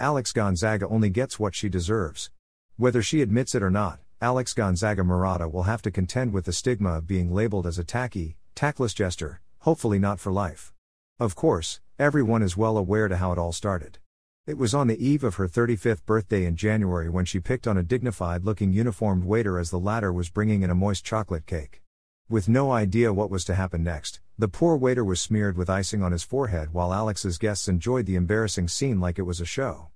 Alex Gonzaga only gets what she deserves. Whether she admits it or not, Alex Gonzaga Morada will have to contend with the stigma of being labeled as a tacky, tactless jester, hopefully not for life. Of course, everyone is well aware to how it all started. It was on the eve of her 35th birthday in January when she picked on a dignified looking uniformed waiter as the latter was bringing in a moist chocolate cake. With no idea what was to happen next, the poor waiter was smeared with icing on his forehead while Alex's guests enjoyed the embarrassing scene like it was a show.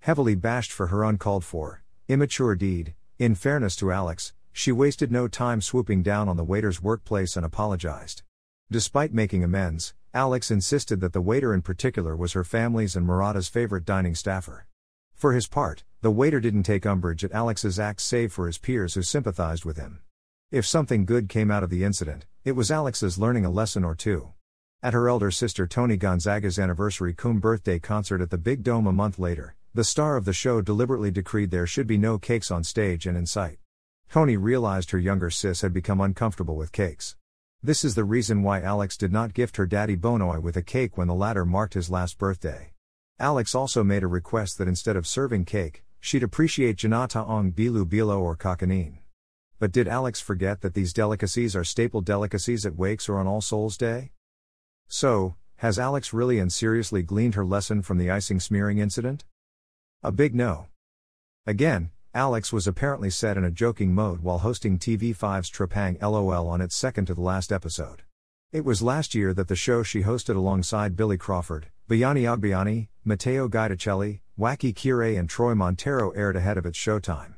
Heavily bashed for her uncalled for, immature deed, in fairness to Alex, she wasted no time swooping down on the waiter's workplace and apologized. Despite making amends, Alex insisted that the waiter in particular was her family's and Morada's favorite dining staffer. For his part, the waiter didn't take umbrage at Alex's acts save for his peers who sympathized with him. If something good came out of the incident, it was Alex's learning a lesson or two. At her elder sister Toni Gonzaga's anniversary cum birthday concert at the Big Dome a month later, the star of the show deliberately decreed there should be no cakes on stage and in sight. Toni realized her younger sis had become uncomfortable with cakes. This is the reason why Alex did not gift her daddy Bonoy with a cake when the latter marked his last birthday. Alex also made a request that instead of serving cake, she'd appreciate ginataang bilo-bilo or Kakanin. But did Alex forget that these delicacies are staple delicacies at wakes or on All Souls Day? So, has Alex really and seriously gleaned her lesson from the icing smearing incident? A big no. Again, Alex was apparently set in a joking mode while hosting TV5's Tropang LOL on its second to the last episode. It was last year that the show she hosted alongside Billy Crawford, Bayani Agbayani, Matteo Guidicelli, Wacky Kiray, and Troy Montero aired ahead of its showtime.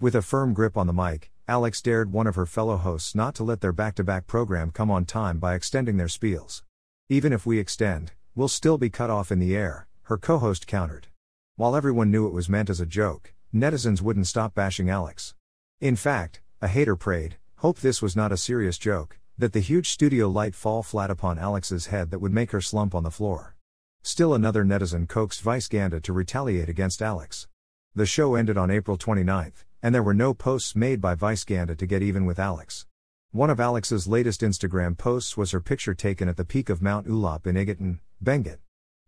With a firm grip on the mic, Alex dared one of her fellow hosts not to let their back to back program come on time by extending their spiels. Even if we extend, we'll still be cut off in the air, her co host countered. While everyone knew it was meant as a joke, netizens wouldn't stop bashing Alex. In fact, a hater prayed, hope this was not a serious joke, that the huge studio light fall flat upon Alex's head that would make her slump on the floor. Still another netizen coaxed Vice Ganda to retaliate against Alex. The show ended on April 29, and there were no posts made by Vice Ganda to get even with Alex. One of Alex's latest Instagram posts was her picture taken at the peak of Mount Ulap in Iguatun, Benguet.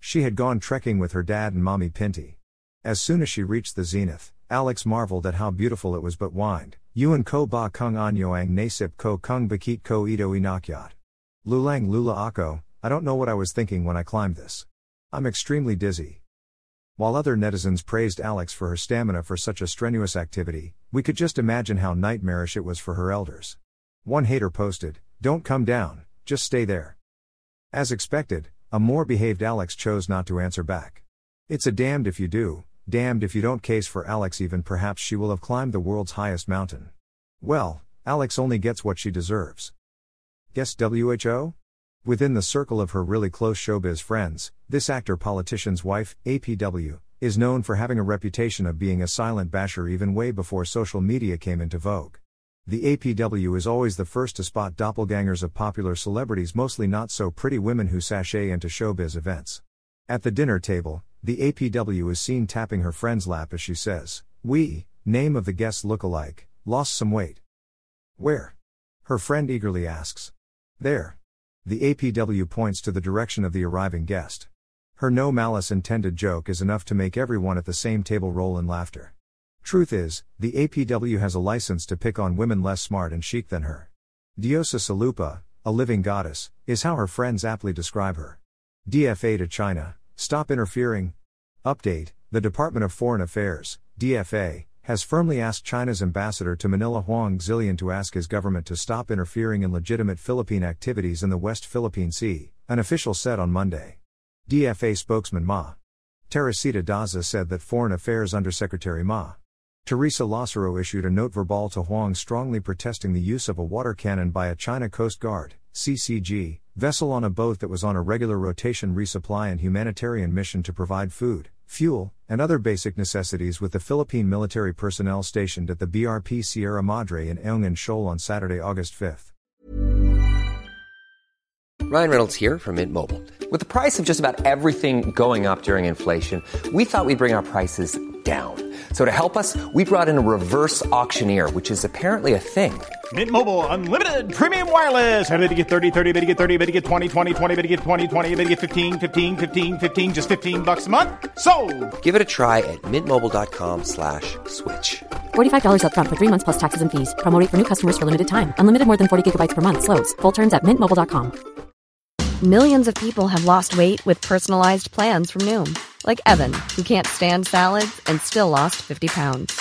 She had gone trekking with her dad and mommy Pinty. As soon as she reached the zenith, Alex marveled at how beautiful it was but whined, Yuan ko ba kung an yoang nasip ko kung bakit ko ito inakyat. Lulang lula ako, I don't know what I was thinking when I climbed this. I'm extremely dizzy. While other netizens praised Alex for her stamina for such a strenuous activity, we could just imagine how nightmarish it was for her elders. One hater posted, Don't come down, just stay there. As expected, a more behaved Alex chose not to answer back. It's a damned if you do, damned if you don't case for Alex, even perhaps she will have climbed the world's highest mountain. Well, Alex only gets what she deserves. Guess WHO? Within the circle of her really close showbiz friends, this actor politician's wife, APW, is known for having a reputation of being a silent basher even way before social media came into vogue. The APW is always the first to spot doppelgangers of popular celebrities, mostly not so pretty women who sashay into showbiz events. At the dinner table, the APW is seen tapping her friend's lap as she says, We, name of the guest look alike, lost some weight. Where? Her friend eagerly asks. There. The APW points to the direction of the arriving guest. Her no malice intended joke is enough to make everyone at the same table roll in laughter. Truth is, the APW has a license to pick on women less smart and chic than her. Diosa Salupa, a living goddess, is how her friends aptly describe her. DFA to China, Stop interfering. Update The Department of Foreign Affairs, DFA, has firmly asked China's ambassador to Manila Huang Xilian to ask his government to stop interfering in legitimate Philippine activities in the West Philippine Sea, an official said on Monday. DFA spokesman Ma. Teresita Daza said that Foreign Affairs Undersecretary Ma. Teresa Lazaro issued a note verbale to Huang strongly protesting the use of a water cannon by a China Coast Guard, CCG, vessel on a boat that was on a regular rotation resupply and humanitarian mission to provide food, fuel, and other basic necessities with the Philippine military personnel stationed at the BRP Sierra Madre in Ayungin Shoal on Saturday, August 5th. Ryan Reynolds here from Mint Mobile. With the price of just about everything going up during inflation, we thought we'd bring our prices down. So to help us, we brought in a reverse auctioneer, which is apparently a thing. Mint Mobile unlimited premium wireless. Ready to get 30, 30, bit to get 30, bit to get 20, 20, 20, bit to get 20, 20, bit to get 15, 15, 15, 15 just 15 bucks a month. So, Give it a try at mintmobile.com slash switch. $45 upfront for three months plus taxes and fees. Promo rate for new customers for limited time. Unlimited more than 40 gigabytes per month. Slows. Full terms at mintmobile.com. Millions of people have lost weight with personalized plans from Noom, like Evan, who can't stand salads and still lost 50 pounds.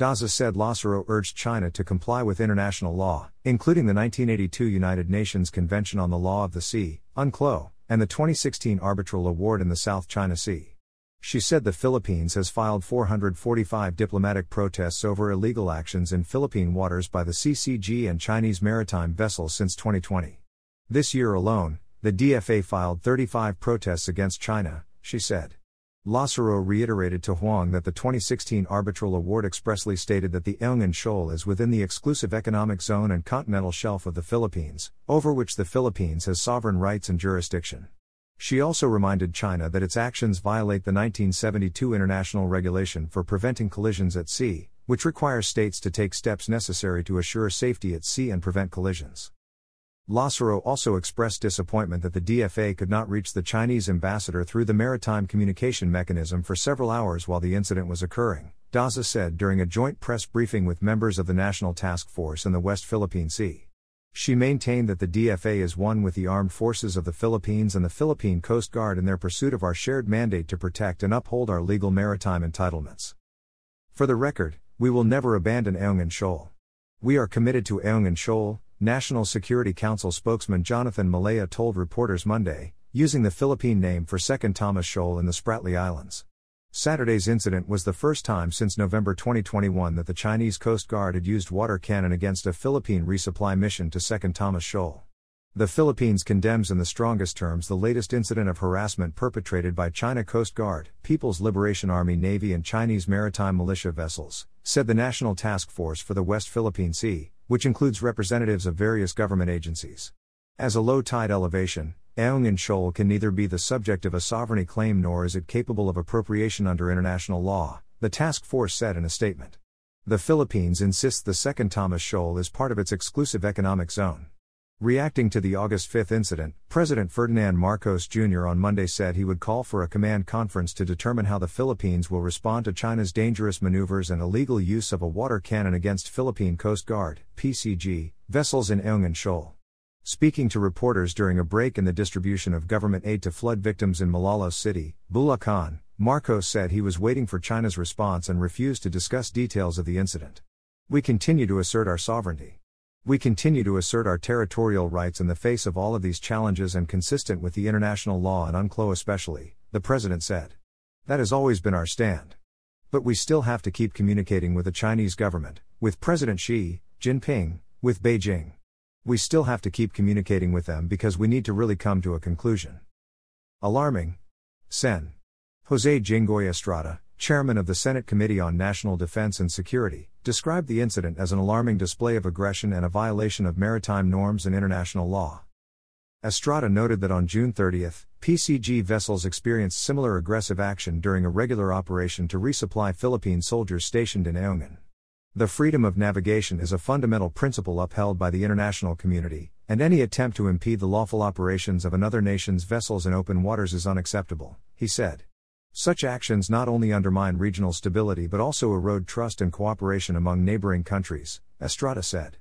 Daza said Lazaro urged China to comply with international law, including the 1982 United Nations Convention on the Law of the Sea, UNCLOS, and the 2016 Arbitral Award in the South China Sea. She said the Philippines has filed 445 diplomatic protests over illegal actions in Philippine waters by the CCG and Chinese maritime vessels since 2020. This year alone, the DFA filed 35 protests against China, she said. Lazaro reiterated to Huang that the 2016 arbitral award expressly stated that the Ayungin Shoal is within the exclusive economic zone and continental shelf of the Philippines, over which the Philippines has sovereign rights and jurisdiction. She also reminded China that its actions violate the 1972 international regulation for preventing collisions at sea, which requires states to take steps necessary to assure safety at sea and prevent collisions. Lazaro also expressed disappointment that the DFA could not reach the Chinese ambassador through the maritime communication mechanism for several hours while the incident was occurring, Daza said during a joint press briefing with members of the National Task Force in the West Philippine Sea. She maintained that the DFA is one with the armed forces of the Philippines and the Philippine Coast Guard in their pursuit of our shared mandate to protect and uphold our legal maritime entitlements. For the record, we will never abandon Ayungin Shoal. We are committed to Ayungin Shoal, National Security Council spokesman Jonathan Malaya told reporters Monday, using the Philippine name for Second Thomas Shoal in the Spratly Islands. Saturday's incident was the first time since November 2021 that the Chinese Coast Guard had used water cannon against a Philippine resupply mission to Second Thomas Shoal. The Philippines condemns in the strongest terms the latest incident of harassment perpetrated by China Coast Guard, People's Liberation Army Navy, and Chinese maritime militia vessels, said the National Task Force for the West Philippine Sea, which includes representatives of various government agencies. As a low tide elevation, Ayungin Shoal can neither be the subject of a sovereignty claim nor is it capable of appropriation under international law, the task force said in a statement. The Philippines insists the second Thomas Shoal is part of its exclusive economic zone. Reacting to the August 5 incident, President Ferdinand Marcos Jr. on Monday said he would call for a command conference to determine how the Philippines will respond to China's dangerous maneuvers and illegal use of a water cannon against Philippine Coast Guard (PCG) vessels in Ayungin Shoal. Speaking to reporters during a break in the distribution of government aid to flood victims in Malolos City, Bulacan, Marcos said he was waiting for China's response and refused to discuss details of the incident. We continue to assert our sovereignty. We continue to assert our territorial rights in the face of all of these challenges and consistent with the international law and UNCLOS especially, the President said. That has always been our stand. But we still have to keep communicating with the Chinese government, with President Xi Jinping, with Beijing. We still have to keep communicating with them because we need to really come to a conclusion. Alarming. Sen. Jose Jinggoy Estrada, chairman of the Senate Committee on National Defense and Security, described the incident as an alarming display of aggression and a violation of maritime norms and international law. Estrada noted that on June 30, PCG vessels experienced similar aggressive action during a regular operation to resupply Philippine soldiers stationed in Ayungin. The freedom of navigation is a fundamental principle upheld by the international community, and any attempt to impede the lawful operations of another nation's vessels in open waters is unacceptable, he said. Such actions not only undermine regional stability but also erode trust and cooperation among neighboring countries, Estrada said.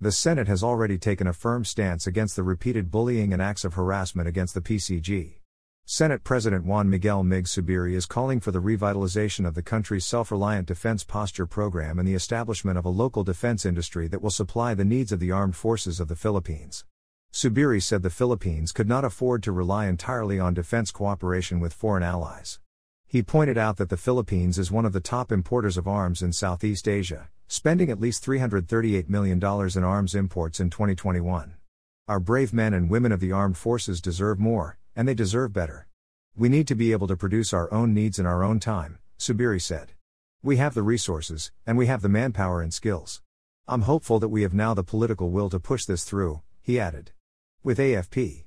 The Senate has already taken a firm stance against the repeated bullying and acts of harassment against the PCG. Senate President Juan Miguel Mig Zubiri is calling for the revitalization of the country's self reliant defense posture program and the establishment of a local defense industry that will supply the needs of the armed forces of the Philippines. Zubiri said the Philippines could not afford to rely entirely on defense cooperation with foreign allies. He pointed out that the Philippines is one of the top importers of arms in Southeast Asia, spending at least $338 million in arms imports in 2021. Our brave men and women of the armed forces deserve more, and they deserve better. We need to be able to produce our own needs in our own time, Zubiri said. We have the resources, and we have the manpower and skills. I'm hopeful that we have now the political will to push this through, he added. With AFP